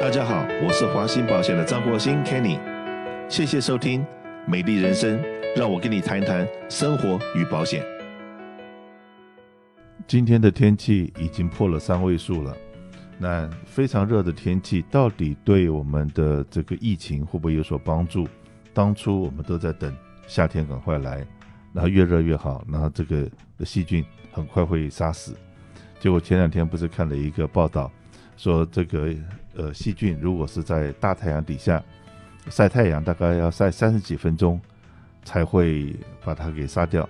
大家好，我是华兴保险的张国兴 Kenny，谢谢收听美丽人生，让我跟你谈一谈生活与保险。今天的天气已经破了三位数了，那非常热的天气到底对我们的这个疫情会不会有所帮助？当初我们都在等夏天赶快来，然后越热越好，然后这个细菌很快会杀死。结果前两天不是看了一个报道，说这个呃细菌如果是在大太阳底下晒太阳，大概要晒三十几分钟才会把它给杀掉。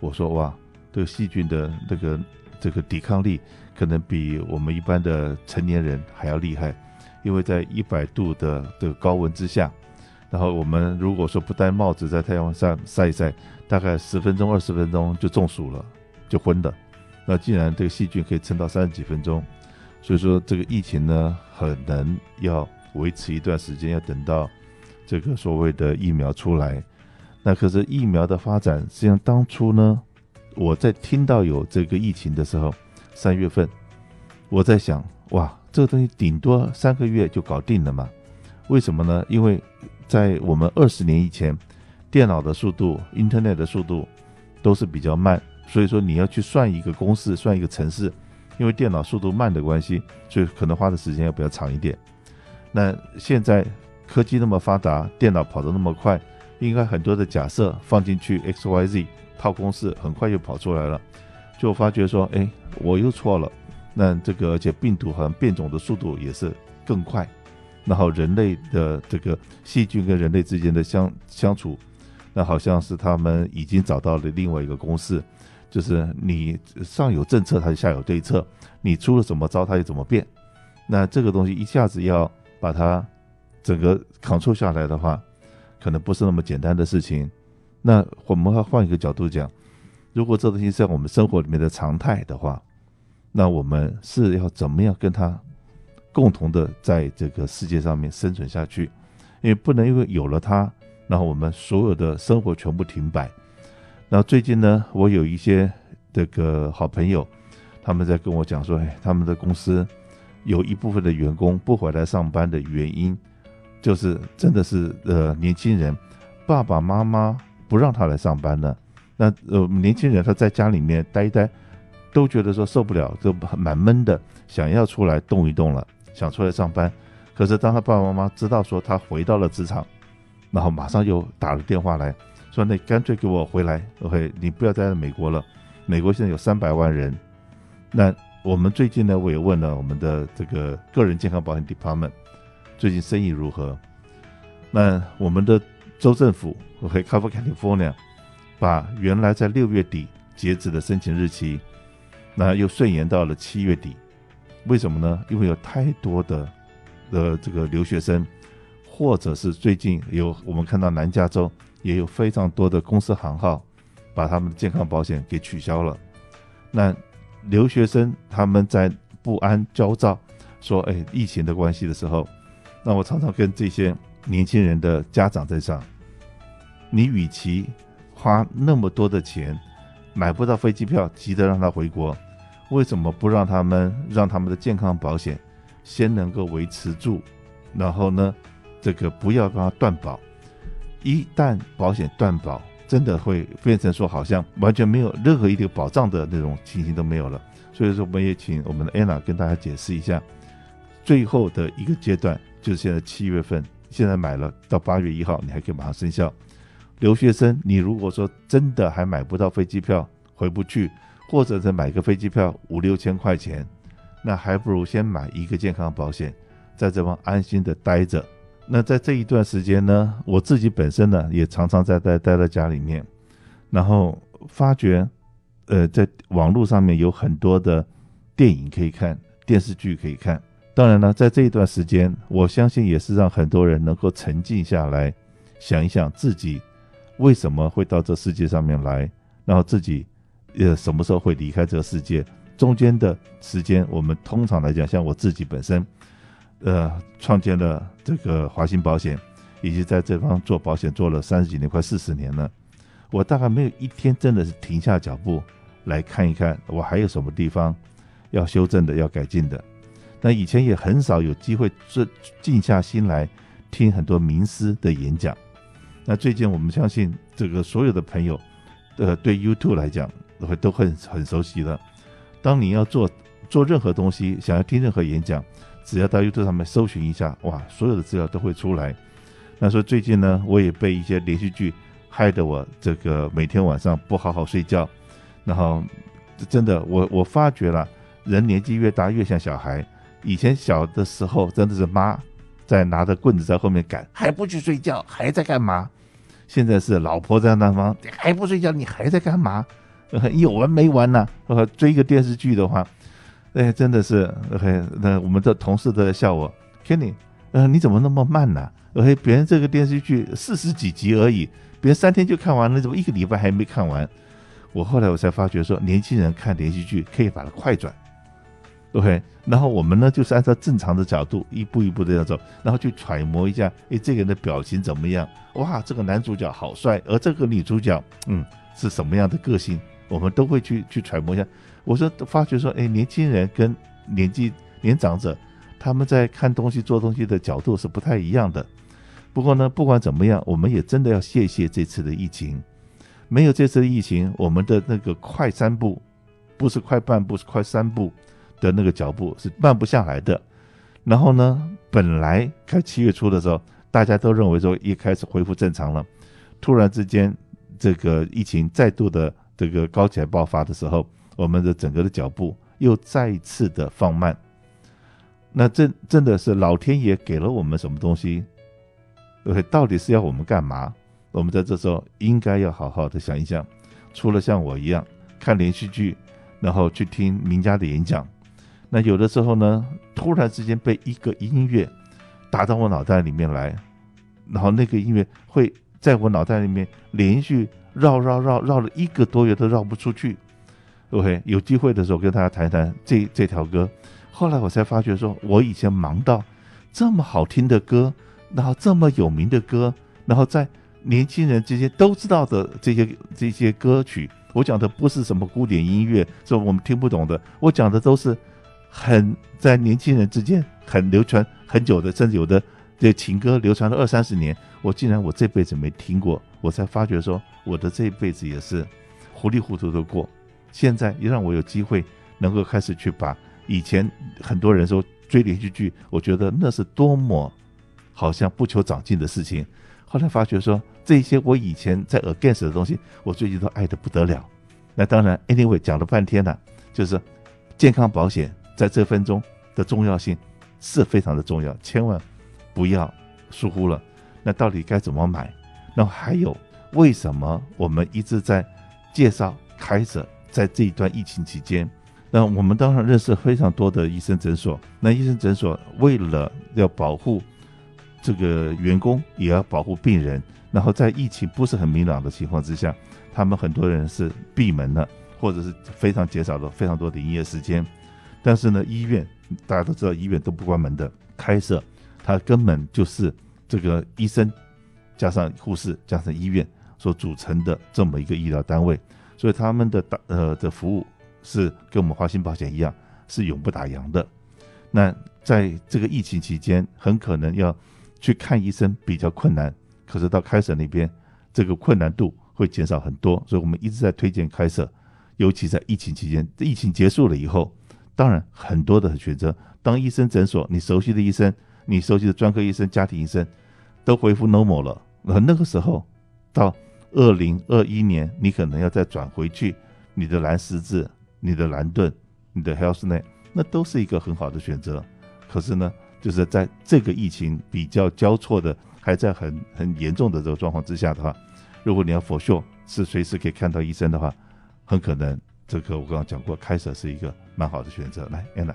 我说哇，这个细菌的那个这个抵抗力可能比我们一般的成年人还要厉害，因为在一百度的这个高温之下，然后我们如果说不戴帽子在太阳上晒一晒，大概十分钟二十分钟就中暑了，就昏了。那既然这个细菌可以撑到三十几分钟，所以说这个疫情呢，可能要维持一段时间，要等到这个所谓的疫苗出来。那可是疫苗的发展，实际上当初呢，我在听到有这个疫情的时候，三月份，我在想，哇，这个东西顶多三个月就搞定了嘛？为什么呢？因为在我们二十年以前，电脑的速度、Internet 的速度都是比较慢。所以说你要去算一个公式，算一个程式，因为电脑速度慢的关系，所以可能花的时间要比较长一点。那现在科技那么发达，电脑跑得那么快，应该很多的假设放进去 X Y Z 套公式，很快就跑出来了。就发觉说，哎，我又错了。那这个而且病毒好像变种的速度也是更快，然后人类的这个细菌跟人类之间的相相处，那好像是他们已经找到了另外一个公式。就是你上有政策，它就下有对策。你出了什么招，它就怎么变。那这个东西一下子要把它整个 control 下来的话，可能不是那么简单的事情。那我们要换一个角度讲，如果这东西在我们生活里面的常态的话，那我们是要怎么样跟它共同的在这个世界上面生存下去？因为不能因为有了它，然后我们所有的生活全部停摆。那最近呢，我有一些这个好朋友，他们在跟我讲说，哎，他们的公司有一部分的员工不回来上班的原因，就是真的是呃年轻人爸爸妈妈不让他来上班了。那呃年轻人他在家里面待一待，都觉得说受不了，就蛮闷的，想要出来动一动了，想出来上班。可是当他爸爸妈妈知道说他回到了职场，然后马上又打了电话来。说那干脆给我回来，OK，你不要在美国了。美国现在有三百万人。那我们最近呢，我也问了我们的这个个人健康保险 department，最近生意如何？那我们的州政府，OK，Cover California，把原来在六月底截止的申请日期，那又顺延到了七月底。为什么呢？因为有太多的的这个留学生，或者是最近有我们看到南加州。也有非常多的公司行号把他们的健康保险给取消了。那留学生他们在不安焦躁，说：“哎，疫情的关系的时候，那我常常跟这些年轻人的家长在讲，你与其花那么多的钱买不到飞机票，急着让他回国，为什么不让他们让他们的健康保险先能够维持住？然后呢，这个不要让他断保。”一旦保险断保，真的会变成说好像完全没有任何一个保障的那种情形都没有了。所以说，我们也请我们的 Anna 跟大家解释一下，最后的一个阶段就是现在七月份，现在买了到八月一号，你还可以马上生效。留学生，你如果说真的还买不到飞机票回不去，或者是买个飞机票五六千块钱，那还不如先买一个健康保险，在这方安心的待着。那在这一段时间呢，我自己本身呢也常常在待待在家里面，然后发觉，呃，在网络上面有很多的电影可以看，电视剧可以看。当然了，在这一段时间，我相信也是让很多人能够沉静下来，想一想自己为什么会到这世界上面来，然后自己呃什么时候会离开这个世界，中间的时间，我们通常来讲，像我自己本身。呃，创建了这个华兴保险，以及在这方做保险做了三十几年，快四十年了。我大概没有一天真的是停下脚步来看一看，我还有什么地方要修正的、要改进的。那以前也很少有机会这静下心来听很多名师的演讲。那最近我们相信这个所有的朋友，呃，对 YouTube 来讲会都很很熟悉了。当你要做做任何东西，想要听任何演讲，只要到 YouTube 上面搜寻一下，哇，所有的资料都会出来。那说最近呢，我也被一些连续剧害得我这个每天晚上不好好睡觉。然后真的，我 我发觉了，人年纪越大越像小孩。以前小的时候真的是妈在拿着棍子在后面赶，还不去睡觉，还在干嘛？现在是老婆在那方还不睡觉，你还在干嘛？有完没完呢、追一个电视剧的话，哎，真的是，OK，那我们的同事都在笑我，Kenny，呃，你怎么那么慢呢、啊？OK，别人这个电视剧四十几集而已，别人三天就看完了，怎么一个礼拜还没看完？我后来我才发觉说，年轻人看连续剧可以把它快转。OK，然后我们呢，就是按照正常的角度，一步一步的要走，然后去揣摩一下，诶，这个人的表情怎么样？哇，这个男主角好帅，而这个女主角，嗯，是什么样的个性？我们都会去去揣摩一下。我说，发觉说，诶，年轻人跟年纪年长者，他们在看东西、做东西的角度是不太一样的。不过呢，不管怎么样，我们也真的要谢谢这次的疫情，没有这次的疫情，我们的那个快三步，不是快半步，是快三步。的那个脚步是慢不下来的，然后呢，本来开七月初的时候，大家都认为说一开始恢复正常了，突然之间这个疫情再度的这个高起来爆发的时候，我们的整个的脚步又再一次的放慢。那真真的是老天爷给了我们什么东西？对，到底是要我们干嘛？我们在这时候应该要好好的想一想，除了像我一样看连续剧，然后去听名家的演讲。那有的时候呢，突然之间被一个音乐打到我脑袋里面来，然后那个音乐会在我脑袋里面连续绕绕绕绕了一个多月都绕不出去。OK，有机会的时候跟大家谈一谈这这条歌。后来我才发觉说，我以前忙到这么好听的歌，然后这么有名的歌，然后在年轻人之间都知道的这些这些歌曲，我讲的不是什么古典音乐，是我们听不懂的，我讲的都是。很在年轻人之间很流传很久的，甚至有的这情歌流传了二三十年，我竟然我这辈子没听过，我才发觉说我的这一辈子也是糊里糊涂的过。现在也让我有机会能够开始去把以前很多人说追连续剧，我觉得那是多么好像不求长进的事情。后来发觉说这些我以前在 against 的东西，我最近都爱得不得了。那当然，anyway 讲了半天了，就是健康保险。在这分钟的重要性是非常的重要，千万不要疏忽了。那到底该怎么买？那还有为什么我们一直在介绍开设在这一段疫情期间？那我们当然认识非常多的医生诊所。那医生诊所为了要保护这个员工，也要保护病人。然后在疫情不是很明朗的情况之下，他们很多人是闭门了，或者是非常减少了非常多的营业时间。但是呢，医院大家都知道，医院都不关门的。开设它根本就是这个医生加上护士加上医院所组成的这么一个医疗单位，所以他们的打呃的服务是跟我们华兴保险一样，是永不打烊的。那在这个疫情期间，很可能要去看医生比较困难，可是到开设那边，这个困难度会减少很多。所以我们一直在推荐开设，尤其在疫情期间，疫情结束了以后。当然，很多的选择。当医生诊所，你熟悉的医生，你熟悉的专科医生、家庭医生，都恢复 normal 了。那那个时候，到二零二一年，你可能要再转回去，你的蓝十字、你的蓝盾、你的 HealthNet，那都是一个很好的选择。可是呢，就是在这个疫情比较交错的，还在很很严重的这个状况之下的话，如果你要 for sure 是随时可以看到医生的话，很可能。这个我刚刚讲过，开设是一个蛮好的选择。来，安娜。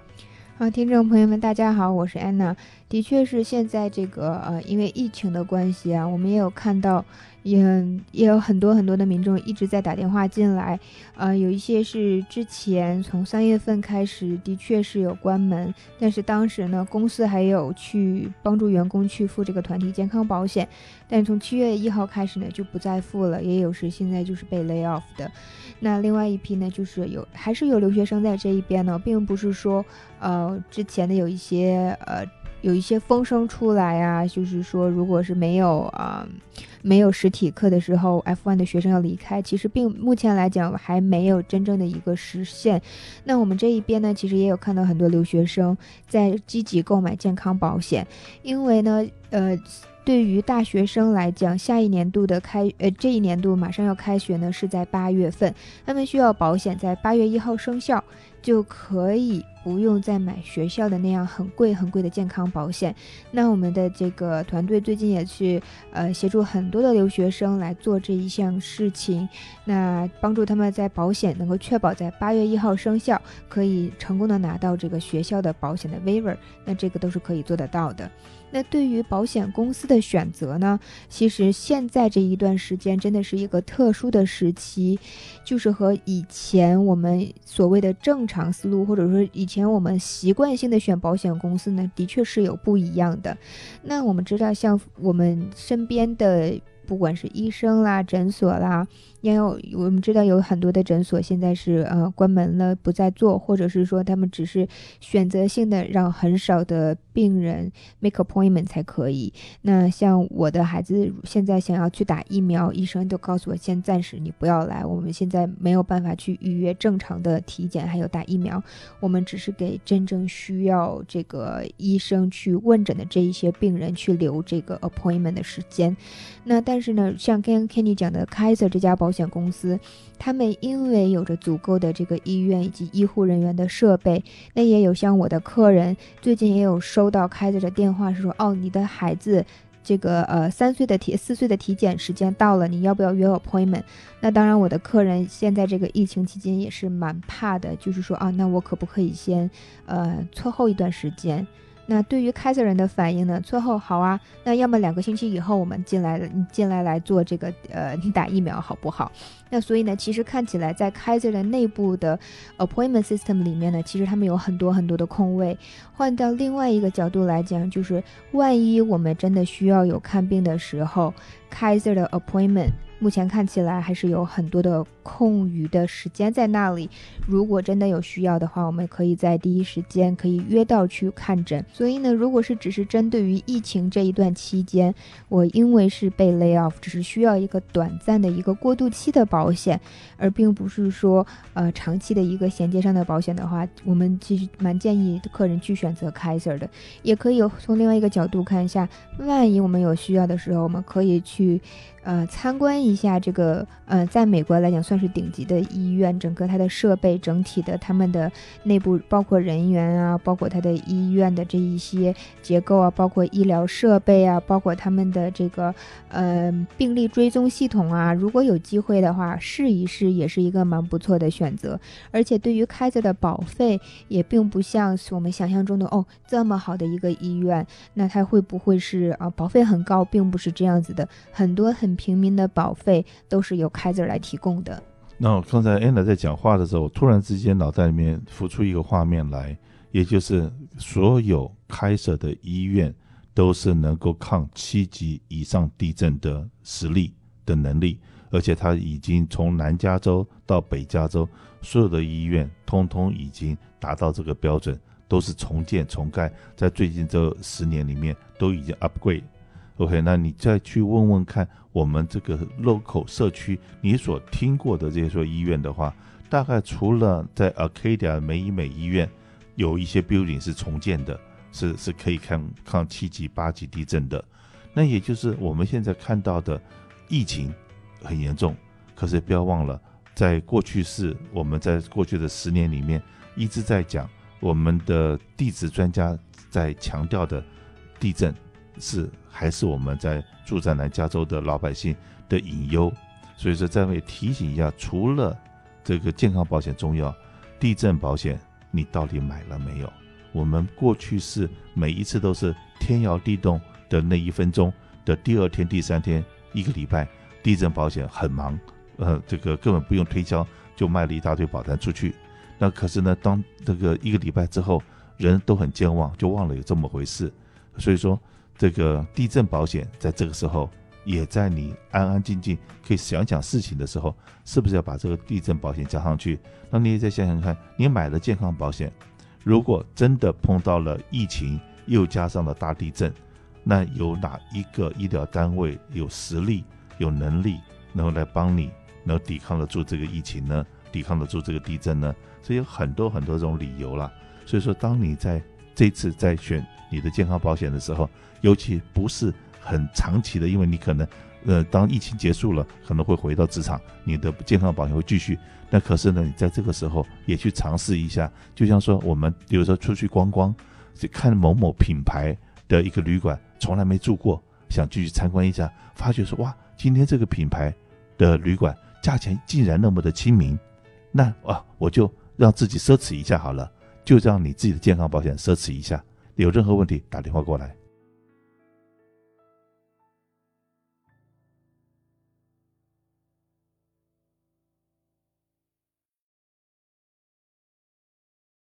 好，听众朋友们，大家好，我是安娜。的确是现在这个呃，因为疫情的关系啊，我们也有看到也也有很多很多的民众一直在打电话进来，呃，有一些是之前从三月份开始的确是有关门，但是当时呢，公司还有去帮助员工去付这个团体健康保险，但从七月一号开始呢，就不再付了，也有是现在就是被 lay off 的。那另外一批呢，就是有还是有留学生在这一边呢，并不是说呃之前的有一些呃。有一些风声出来啊，就是说，如果是没有啊、呃、没有实体课的时候，F1 的学生要离开，其实并目前来讲还没有真正的一个实现。那我们这一边呢，其实也有看到很多留学生在积极购买健康保险，因为呢，呃。对于大学生来讲，下一年度的开呃这一年度马上要开学呢，是在八月份，他们需要保险在八月一号生效，就可以不用再买学校的那样很贵很贵的健康保险。那我们的这个团队最近也去呃协助很多的留学生来做这一项事情，那帮助他们在保险能够确保在八月一号生效，可以成功的拿到这个学校的保险的 waiver，那这个都是可以做得到的。那对于保险公司的选择呢，其实现在这一段时间真的是一个特殊的时期，就是和以前我们所谓的正常思路，或者说以前我们习惯性的选保险公司呢，的确是有不一样的。那我们知道，像我们身边的。不管是医生啦、诊所啦，也有我们知道有很多的诊所现在是呃关门了，不再做，或者是说他们只是选择性的让很少的病人 make appointment 才可以。那像我的孩子现在想要去打疫苗，医生都告诉我先暂时你不要来，我们现在没有办法去预约正常的体检还有打疫苗，我们只是给真正需要这个医生去问诊的这一些病人去留这个 appointment 的时间。那但但是呢，像刚刚 Kenny 讲的，Kaiser 这家保险公司，他们因为有着足够的这个医院以及医护人员的设备，那也有像我的客人最近也有收到 Kaiser 的电话，是说哦，你的孩子这个呃三岁的体四岁的体检时间到了，你要不要约 appointment？那当然，我的客人现在这个疫情期间也是蛮怕的，就是说啊，那我可不可以先呃错后一段时间？那对于凯瑟人的反应呢？最后好啊，那要么两个星期以后我们进来，你进来来做这个呃，你打疫苗好不好？那所以呢，其实看起来在 Kaiser 的内部的 appointment system 里面呢，其实他们有很多很多的空位。换到另外一个角度来讲，就是万一我们真的需要有看病的时候，Kaiser 的 appointment。目前看起来还是有很多的空余的时间在那里。如果真的有需要的话，我们可以在第一时间可以约到去看诊。所以呢，如果是只是针对于疫情这一段期间，我因为是被 lay off，只是需要一个短暂的一个过渡期的保保险，而并不是说呃长期的一个衔接上的保险的话，我们其实蛮建议客人去选择 Kaiser 的。也可以从另外一个角度看一下，万一我们有需要的时候，我们可以去。呃，参观一下这个，呃，在美国来讲算是顶级的医院，整个它的设备、整体的他们的内部，包括人员啊，包括它的医院的这一些结构啊，包括医疗设备啊，包括他们的这个呃病历追踪系统啊，如果有机会的话，试一试也是一个蛮不错的选择。而且对于 Kaiser 的保费，也并不像是我们想象中的哦这么好的一个医院，那它会不会是啊保费很高，并不是这样子的，很多很。平民的保费都是由 Kaiser 来提供的。那刚才 Anna 在讲话的时候，突然之间脑袋里面浮出一个画面来，也就是所有 Kaiser 的医院都是能够抗七级以上地震的实力的能力，而且它已经从南加州到北加州所有的医院通通已经达到这个标准，都是重建重盖，在最近这十年里面都已经 upgrade。OK，那你再去问问看，我们这个 local 社区你所听过的这些说医院的话，大概除了在 Arcadia 梅伊美医院有一些 building 是重建的，是是可以抗抗七级八级地震的。那也就是我们现在看到的疫情很严重，可是不要忘了，在过去是我们在过去的十年里面一直在讲我们的地质专家在强调的地震。是还是我们在住在南加州的老百姓的隐忧，所以说再会提醒一下，除了这个健康保险重要，地震保险你到底买了没有？我们过去是每一次都是天摇地动的那一分钟的第二天、第三天、一个礼拜，地震保险很忙，呃，这个根本不用推销就卖了一大堆保单出去。那可是呢，当这个一个礼拜之后，人都很健忘，就忘了有这么回事。所以说，这个地震保险在这个时候，也在你安安静静可以想想事情的时候，是不是要把这个地震保险加上去？那你也再想想看，你买了健康保险，如果真的碰到了疫情，又加上了大地震，那有哪一个医疗单位有实力、有能力，能够来帮你，能抵抗得住这个疫情呢？抵抗得住这个地震呢？所以有很多很多种理由啦。所以说，当你在这次在选你的健康保险的时候，尤其不是很长期的，因为你可能，呃，当疫情结束了，可能会回到职场，你的健康保险会继续。那可是呢，你在这个时候也去尝试一下，就像说我们比如说出去观光，去看某某品牌的一个旅馆，从来没住过，想继续参观一下，发觉说哇，今天这个品牌的旅馆价钱竟然那么的亲民。那啊，我就让自己奢侈一下好了，就让你自己的健康保险奢侈一下。有任何问题打电话过来。